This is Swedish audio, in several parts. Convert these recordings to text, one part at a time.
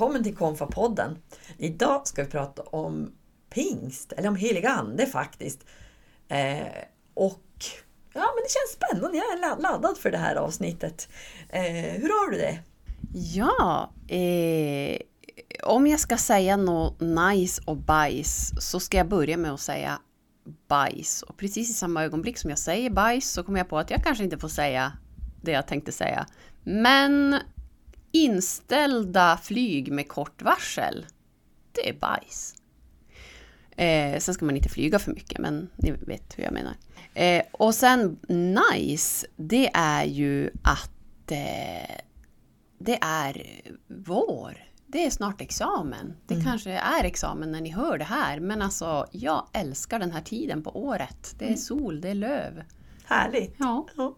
välkommen till Konfapodden. Idag ska vi prata om pingst, eller om helig ande faktiskt. Eh, och ja, men det känns spännande. Jag är laddad för det här avsnittet. Eh, hur har du det? Ja, eh, om jag ska säga något nice och bajs så ska jag börja med att säga bajs. Och precis i samma ögonblick som jag säger bajs så kommer jag på att jag kanske inte får säga det jag tänkte säga. Men inställda flyg med kort varsel, det är bajs. Eh, sen ska man inte flyga för mycket, men ni vet hur jag menar. Eh, och sen nice, det är ju att eh, det är vår. Det är snart examen. Det mm. kanske är examen när ni hör det här, men alltså jag älskar den här tiden på året. Det är mm. sol, det är löv. Härligt! Ja. ja.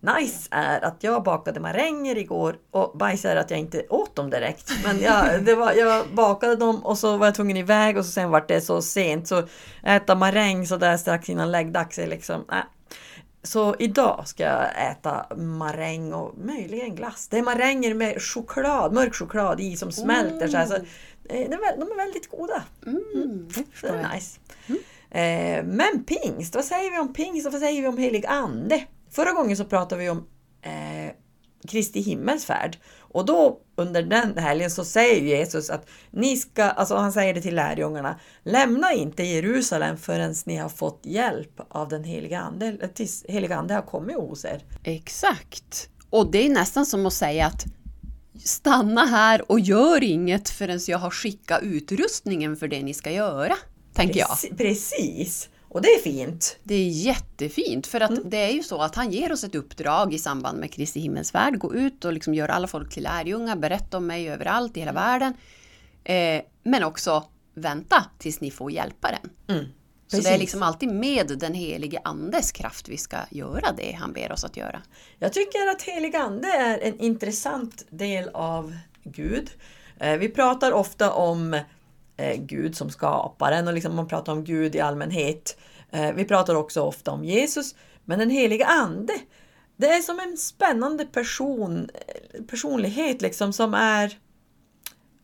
Nice är att jag bakade maränger igår och bajs är att jag inte åt dem direkt. Men jag, det var, jag bakade dem och så var jag tvungen iväg och så sen var det så sent. Så äta maräng så där strax innan läggdags är liksom... Äh. Så idag ska jag äta maräng och möjligen glass. Det är maränger med choklad, mörk choklad i som smälter. Mm. Så, så de, är, de är väldigt goda. Mm, mm. det är nice. Mm. Eh, men pingst, vad säger vi om pingst och vad säger vi om helig ande? Förra gången så pratade vi om eh, Kristi himmelsfärd. Och då under den helgen så säger Jesus att ni ska, alltså han säger det till lärjungarna, lämna inte Jerusalem förrän ni har fått hjälp av den heliga Ande, tills heliga Ande har kommit hos er. Exakt! Och det är nästan som att säga att stanna här och gör inget förrän jag har skickat utrustningen för det ni ska göra. Tänker jag. Precis! Och det är fint. Det är jättefint för att mm. det är ju så att han ger oss ett uppdrag i samband med Kristi himmelsfärd. Gå ut och liksom göra alla folk till lärjungar, berätta om mig överallt i hela mm. världen. Eh, men också vänta tills ni får hjälparen. Mm. Så det är liksom alltid med den helige Andes kraft vi ska göra det han ber oss att göra. Jag tycker att helig Ande är en intressant del av Gud. Eh, vi pratar ofta om Gud som skaparen och liksom man pratar om Gud i allmänhet. Eh, vi pratar också ofta om Jesus, men den heliga Ande, det är som en spännande person, eh, personlighet liksom som är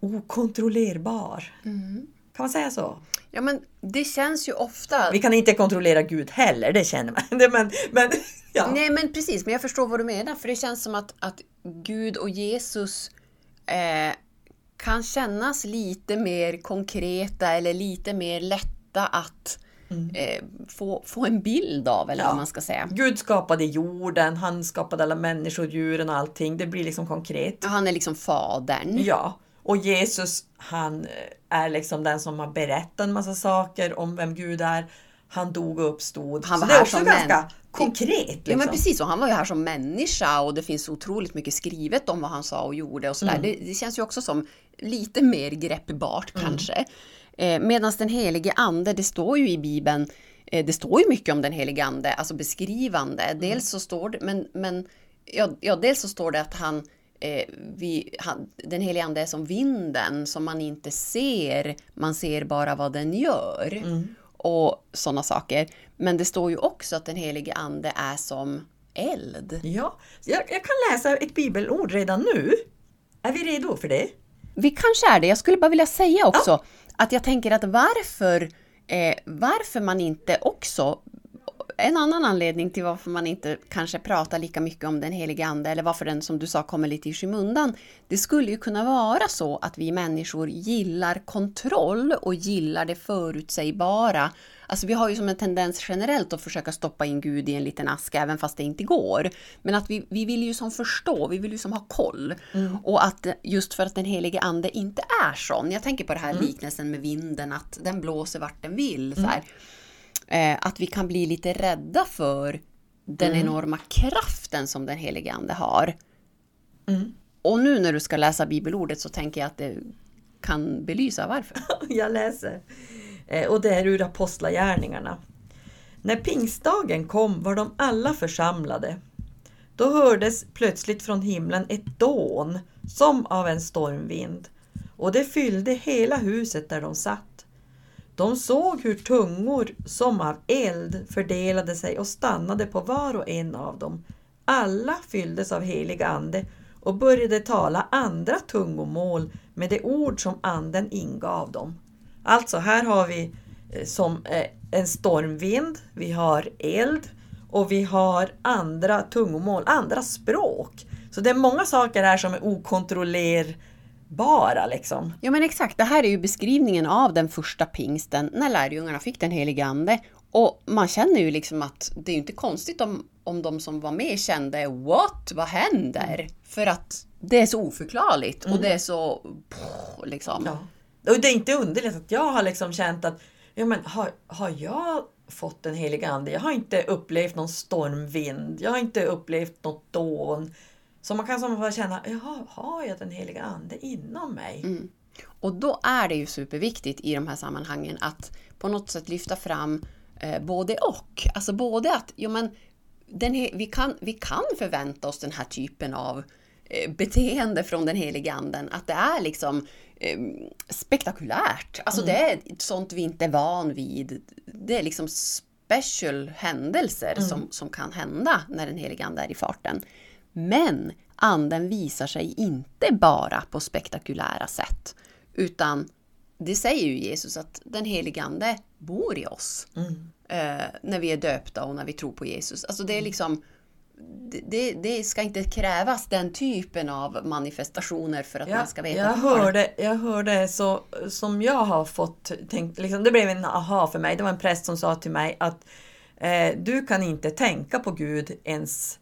okontrollerbar. Mm. Kan man säga så? Ja men det känns ju ofta... Vi kan inte kontrollera Gud heller, det känner man. men, men, ja. Nej men precis, men jag förstår vad du menar. För det känns som att, att Gud och Jesus eh, kan kännas lite mer konkreta eller lite mer lätta att mm. eh, få, få en bild av, eller ja. vad man ska säga. Gud skapade jorden, han skapade alla människor, djuren och allting. Det blir liksom konkret. Ja, han är liksom fadern. Ja, och Jesus han är liksom den som har berättat en massa saker om vem Gud är. Han dog och uppstod. Han var Så det är också ganska konkret. Liksom. Ja men liksom. precis, och han var ju här som människa och det finns otroligt mycket skrivet om vad han sa och gjorde och sådär. Mm. Det, det, känns ju också som lite mer greppbart mm. kanske. Eh, Medan den helige ande, det står ju i Bibeln, eh, det står ju mycket om den helige ande, alltså beskrivande. Mm. Dels så står det, men, men ja, ja, dels så står det att han eh, vi, han, den helige ande är som vinden som man inte ser, man ser bara vad den gör. Mm. Och sådana saker. Men det står ju också att den helige ande är som eld. Ja, jag, jag kan läsa ett bibelord redan nu. Är vi redo för det? Vi kanske är det. Jag skulle bara vilja säga också ja. att jag tänker att varför, eh, varför man inte också en annan anledning till varför man inte kanske pratar lika mycket om den heliga Ande eller varför den som du sa kommer lite i skymundan. Det skulle ju kunna vara så att vi människor gillar kontroll och gillar det förutsägbara. Alltså vi har ju som en tendens generellt att försöka stoppa in Gud i en liten ask även fast det inte går. Men att vi, vi vill ju som förstå, vi vill ju som ha koll. Mm. Och att just för att den helige Ande inte är sån. Jag tänker på det här mm. liknelsen med vinden, att den blåser vart den vill. Så här. Mm eh, att vi kan bli lite rädda för den mm. enorma kraften som den helige Ande har. Mm. Och nu när du ska läsa bibelordet så tänker jag att det kan belysa varför. jag läser. Eh, och det är ur Apostlagärningarna. När pingstdagen kom var de alla församlade. Då hördes plötsligt från himlen ett dån som av en stormvind och det fyllde hela huset där de satt. De såg hur tungor som av eld fördelade sig och stannade på var och en av dem. Alla fylldes av helig ande och började tala andra tungomål med de ord som anden ingav dem. Alltså här har vi eh, som eh, en stormvind, vi har eld och vi har andra tungomål, andra språk. Så det är många saker här som är okontrollerbara liksom. Ja men exakt, det här är ju beskrivningen av den första pingsten när lärjungarna fick den helige Ande. Och man känner ju liksom att det är inte konstigt om, om de som var med kände What? Vad händer? Mm. För att det är så oförklarligt mm. och det är så... Pff, liksom. Ja. Och det är inte underligt att jag har liksom känt att ja, men har, har jag fått en helig ande? Jag har inte upplevt någon stormvind. Jag har inte upplevt något dån. Så man kan som bara känna, jaha, har jag den heliga ande inom mig? Mm. Och då är det ju superviktigt i de här sammanhangen att på något sätt lyfta fram eh, både och. Alltså både att jo, men, den vi, kan, vi kan förvänta oss den här typen av eh, beteende från den helige anden. Att det är liksom eh, spektakulärt. Alltså mm. det är sånt vi inte är van vid. Det är liksom special händelser mm. som, som kan hända när den helige ande är i farten. Men anden visar sig inte bara på spektakulära sätt, utan det säger ju Jesus att den helige ande bor i oss mm. eh, när vi är döpta och när vi tror på Jesus. Alltså det är liksom det, det, ska inte krävas den typen av manifestationer för att ja, man ska veta. Jag hörde, jag hörde så som jag har fått tänkt, liksom, det blev en aha för mig. Det var en präst som sa till mig att eh, du kan inte tänka på Gud ens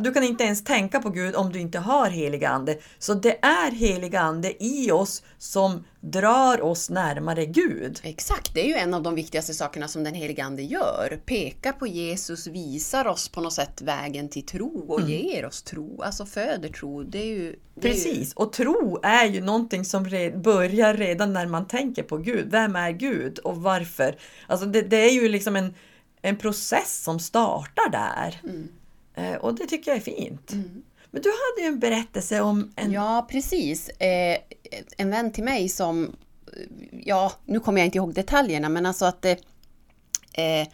du kan inte ens tänka på Gud om du inte har helig ande. Så det är helig ande i oss som drar oss närmare Gud. Exakt, det är ju en av de viktigaste sakerna som den helige ande gör. Pekar på Jesus, visar oss på något sätt vägen till tro och mm. ger oss tro, alltså föder tro. Det är ju, det Precis, är ju... och tro är ju någonting som börjar redan när man tänker på Gud. Vem är Gud och varför? Alltså det, det är ju liksom en, en process som startar där. Mm. Eh, och det tycker jag är fint. Mm. Men du hade ju en berättelse om en... Ja, precis. Eh, en vän till mig som... Ja, nu kommer jag inte ihåg detaljerna, men alltså att... Eh,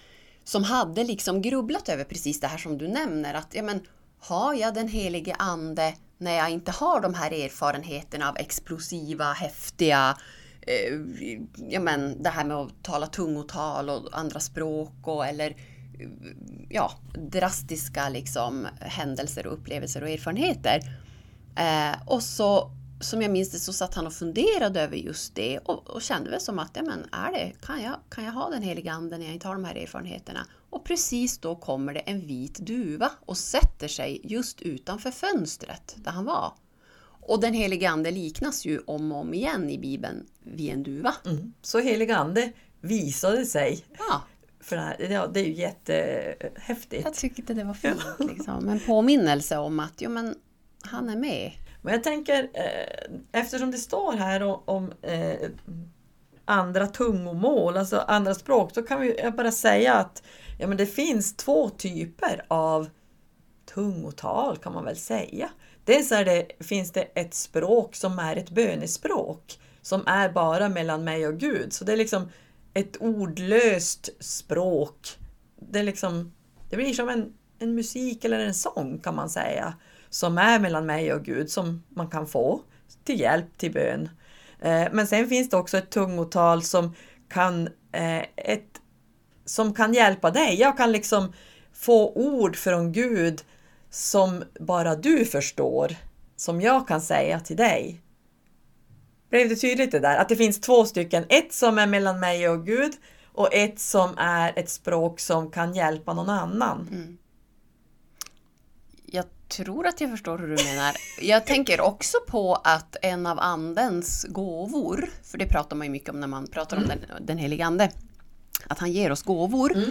som hade liksom grubblat över precis det här som du nämner. Att ja, men, har jag den helige ande när jag inte har de här erfarenheterna av explosiva, häftiga eh, ja, men, det här med att tala tungotal och andra språk och, eller ja, drastiska liksom, händelser och upplevelser och erfarenheter. Eh, och så, som jag minns det, så satt han och funderade över just det och, och kände väl som att, ja men är det, kan jag, kan jag ha den heliga anden när jag inte har de här erfarenheterna? Och precis då kommer det en vit duva och sätter sig just utanför fönstret där han var. Och den helige ande liknas ju om och om igen i Bibeln vid en duva. Mm. Så helig ande visade sig ja. För det, här, ja, det är ju jättehäftigt. Jag tyckte det var fint. Liksom. En påminnelse om att jo, men, han är med. Men jag tänker, eh, eftersom det står här om, om eh, andra tungomål, alltså andra språk, så kan vi bara säga att ja, men det finns två typer av tungotal kan man väl säga. Dels är det, finns det ett språk som är ett bönespråk som är bara mellan mig och Gud. Så det är liksom ett ordlöst språk. Det, liksom, det blir som en, en musik eller en sång kan man säga. Som är mellan mig och Gud som man kan få till hjälp till bön. Eh, men sen finns det också ett tungotal som kan, eh, ett, som kan hjälpa dig. Jag kan liksom få ord från Gud som bara du förstår. Som jag kan säga till dig. Blev det tydligt det där? Att det finns två stycken. Ett som är mellan mig och Gud och ett som är ett språk som kan hjälpa någon annan. Mm. Jag tror att jag förstår hur du menar. Jag tänker också på att en av andens gåvor, för det pratar man ju mycket om när man pratar mm. om den, den helige ande, att han ger oss gåvor. Mm.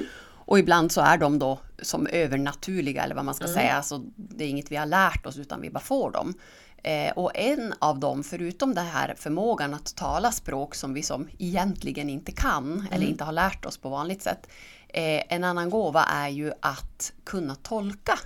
Och ibland så är de då som övernaturliga eller vad man ska mm. säga. Alltså, det är inget vi har lärt oss utan vi bara får dem. Eh, och en av dem, förutom den här förmågan att tala språk som vi som egentligen inte kan mm. eller inte har lärt oss på vanligt sätt. Eh, en annan gåva är ju att kunna tolka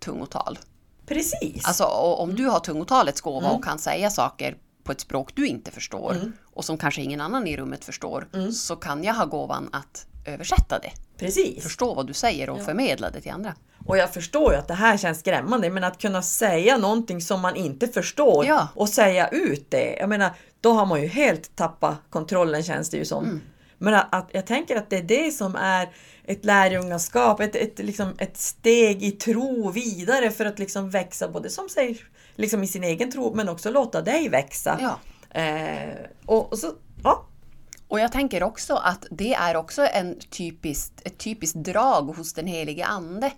tungotal. Precis! Alltså om du har tungotalets gåva mm. och kan säga saker på ett språk du inte förstår mm. och som kanske ingen annan i rummet förstår mm. så kan jag ha gåvan att översätta det. Precis. förstå vad du säger och Ja. förmedla det till andra. Och jag förstår ju att det här känns skrämmande, men att kunna säga någonting som man inte förstår Ja. och säga ut det. Jag menar, då har man ju helt tappat kontrollen känns det ju som. Mm. Men att, att jag tänker att det är det som är ett lärjungaskap, ett, ett, liksom ett steg i tro vidare för att liksom växa både som sig, liksom i sin egen tro men också låta dig växa. Ja. Eh, och, och så, ja, Och jag tänker också att det är också en typiskt, ett typiskt drag hos den helige Ande.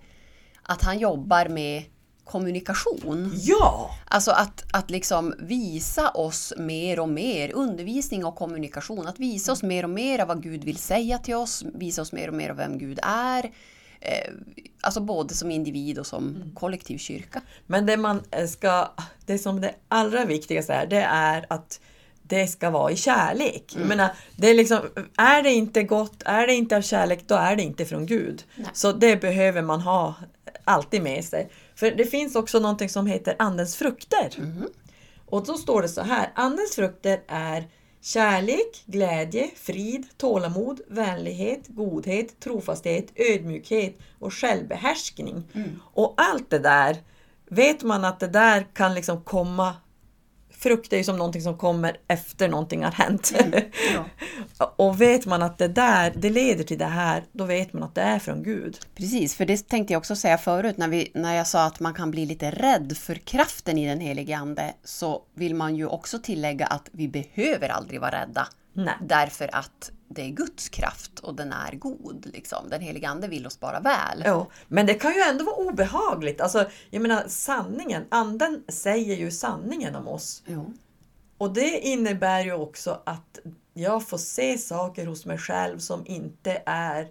Att han jobbar med kommunikation. ja, Alltså att, att liksom visa oss mer och mer, undervisning och kommunikation, att visa oss mer och mer av vad Gud vill säga till oss, visa oss mer och mer av vem Gud är. Eh, alltså både som individ och som kollektiv kyrka. Men det man eh, ska, det som det allra viktigaste är, det är att det ska vara i kärlek. Jag menar, det är, liksom, är det inte gott, är det inte av kärlek, då är det inte från Gud. Nej. Så det behöver man ha alltid med sig. För det finns också någonting som heter Andens frukter. Och då står det så här, Andens frukter är kärlek, glädje, frid, tålamod, vänlighet, godhet, trofasthet, ödmjukhet och självbehärskning. Och allt det där, vet man att det där kan liksom komma Frukt är ju som någonting som kommer efter någonting har hänt. Ja. och vet man att det där, det leder till det här, då vet man att det är från Gud. Precis, för det tänkte jag också säga förut när, vi, när jag sa att man kan bli lite rädd för kraften i den helige Ande så vill man ju också tillägga att vi behöver aldrig vara rädda. Nej. Därför att det är Guds kraft och den är god. Liksom. Den helige Ande vill oss bara väl. Ja, men det kan ju ändå vara obehagligt. Alltså, jag menar sanningen, anden säger ju sanningen om oss. Jo. Och det innebär ju också att jag får se saker hos mig själv som inte är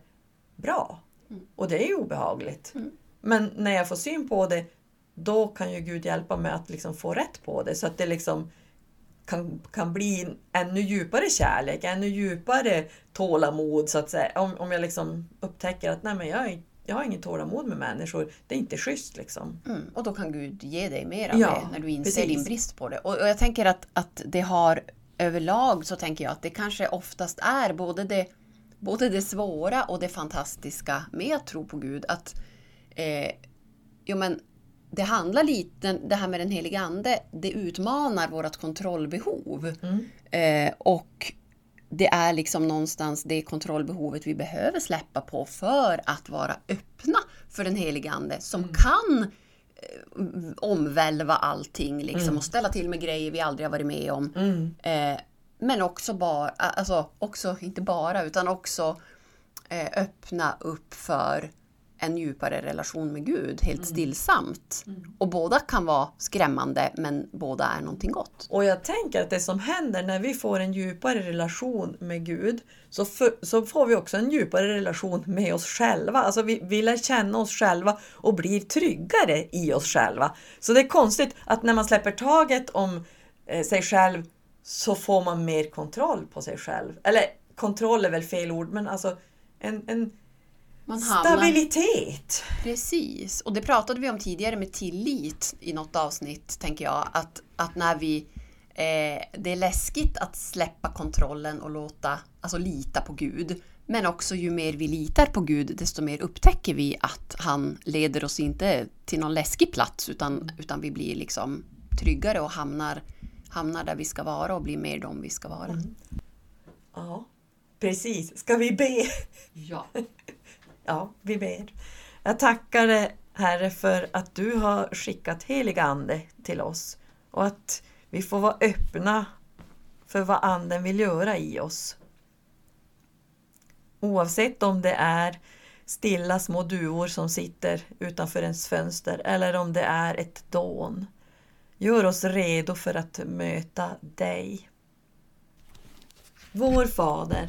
bra. Och det är ju obehagligt. Men när jag får syn på det, då kan ju Gud hjälpa mig att liksom få rätt på det. Så att det liksom kan, kan bli ännu djupare kärlek, ännu djupare tålamod så att säga. Om, om jag liksom upptäcker att nej men jag, är- jag har inget tålamod med människor. Det är inte schysst liksom. Mm. Och då kan Gud ge dig mer av Ja, det när du inser precis. din brist på det. Och, och jag tänker att, att det har överlag så tänker jag att det kanske oftast är både det, både det svåra och det fantastiska med att tro på Gud. Att eh, jo, men det handlar lite, det här med den heliga Ande, det utmanar vårt kontrollbehov. Eh, och det är liksom någonstans det kontrollbehovet vi behöver släppa på för att vara öppna för den helige Ande som kan eh, omvälva allting liksom, och ställa till med grejer vi aldrig har varit med om. Eh, men också bara, alltså också, inte bara, utan också eh, öppna upp för en djupare relation med Gud helt stillsamt. Och båda kan vara skrämmande men båda är någonting gott. Och jag tänker att det som händer när vi får en djupare relation med Gud så, för, så får vi också en djupare relation med oss själva. Alltså vi, vi lär känna oss själva och blir tryggare i oss själva. Så det är konstigt att när man släpper taget om eh, sig själv så får man mer kontroll på sig själv. Eller kontroll är väl fel ord men alltså en, en stabilitet. Precis, och det pratade vi om tidigare med tillit i något avsnitt, tänker jag. Att, att när vi... Eh, det är läskigt att släppa kontrollen och låta, alltså lita på Gud. Men också ju mer vi litar på Gud, desto mer upptäcker vi att han leder oss inte till någon läskig plats, utan, utan vi blir liksom tryggare och hamnar, hamnar där vi ska vara och blir mer de vi ska vara. Ja, precis. Ska vi be? Ja. Ja, vi ber. Jag tackar dig Herre för att du har skickat helig Ande till oss och att vi får vara öppna för vad Anden vill göra i oss. Oavsett om det är stilla små duvor som sitter utanför ens fönster eller om det är ett dån. Gör oss redo för att möta dig. Vår Fader,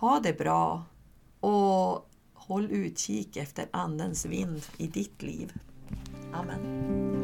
Ha det bra och håll utkik efter Andens vind i ditt liv. Amen.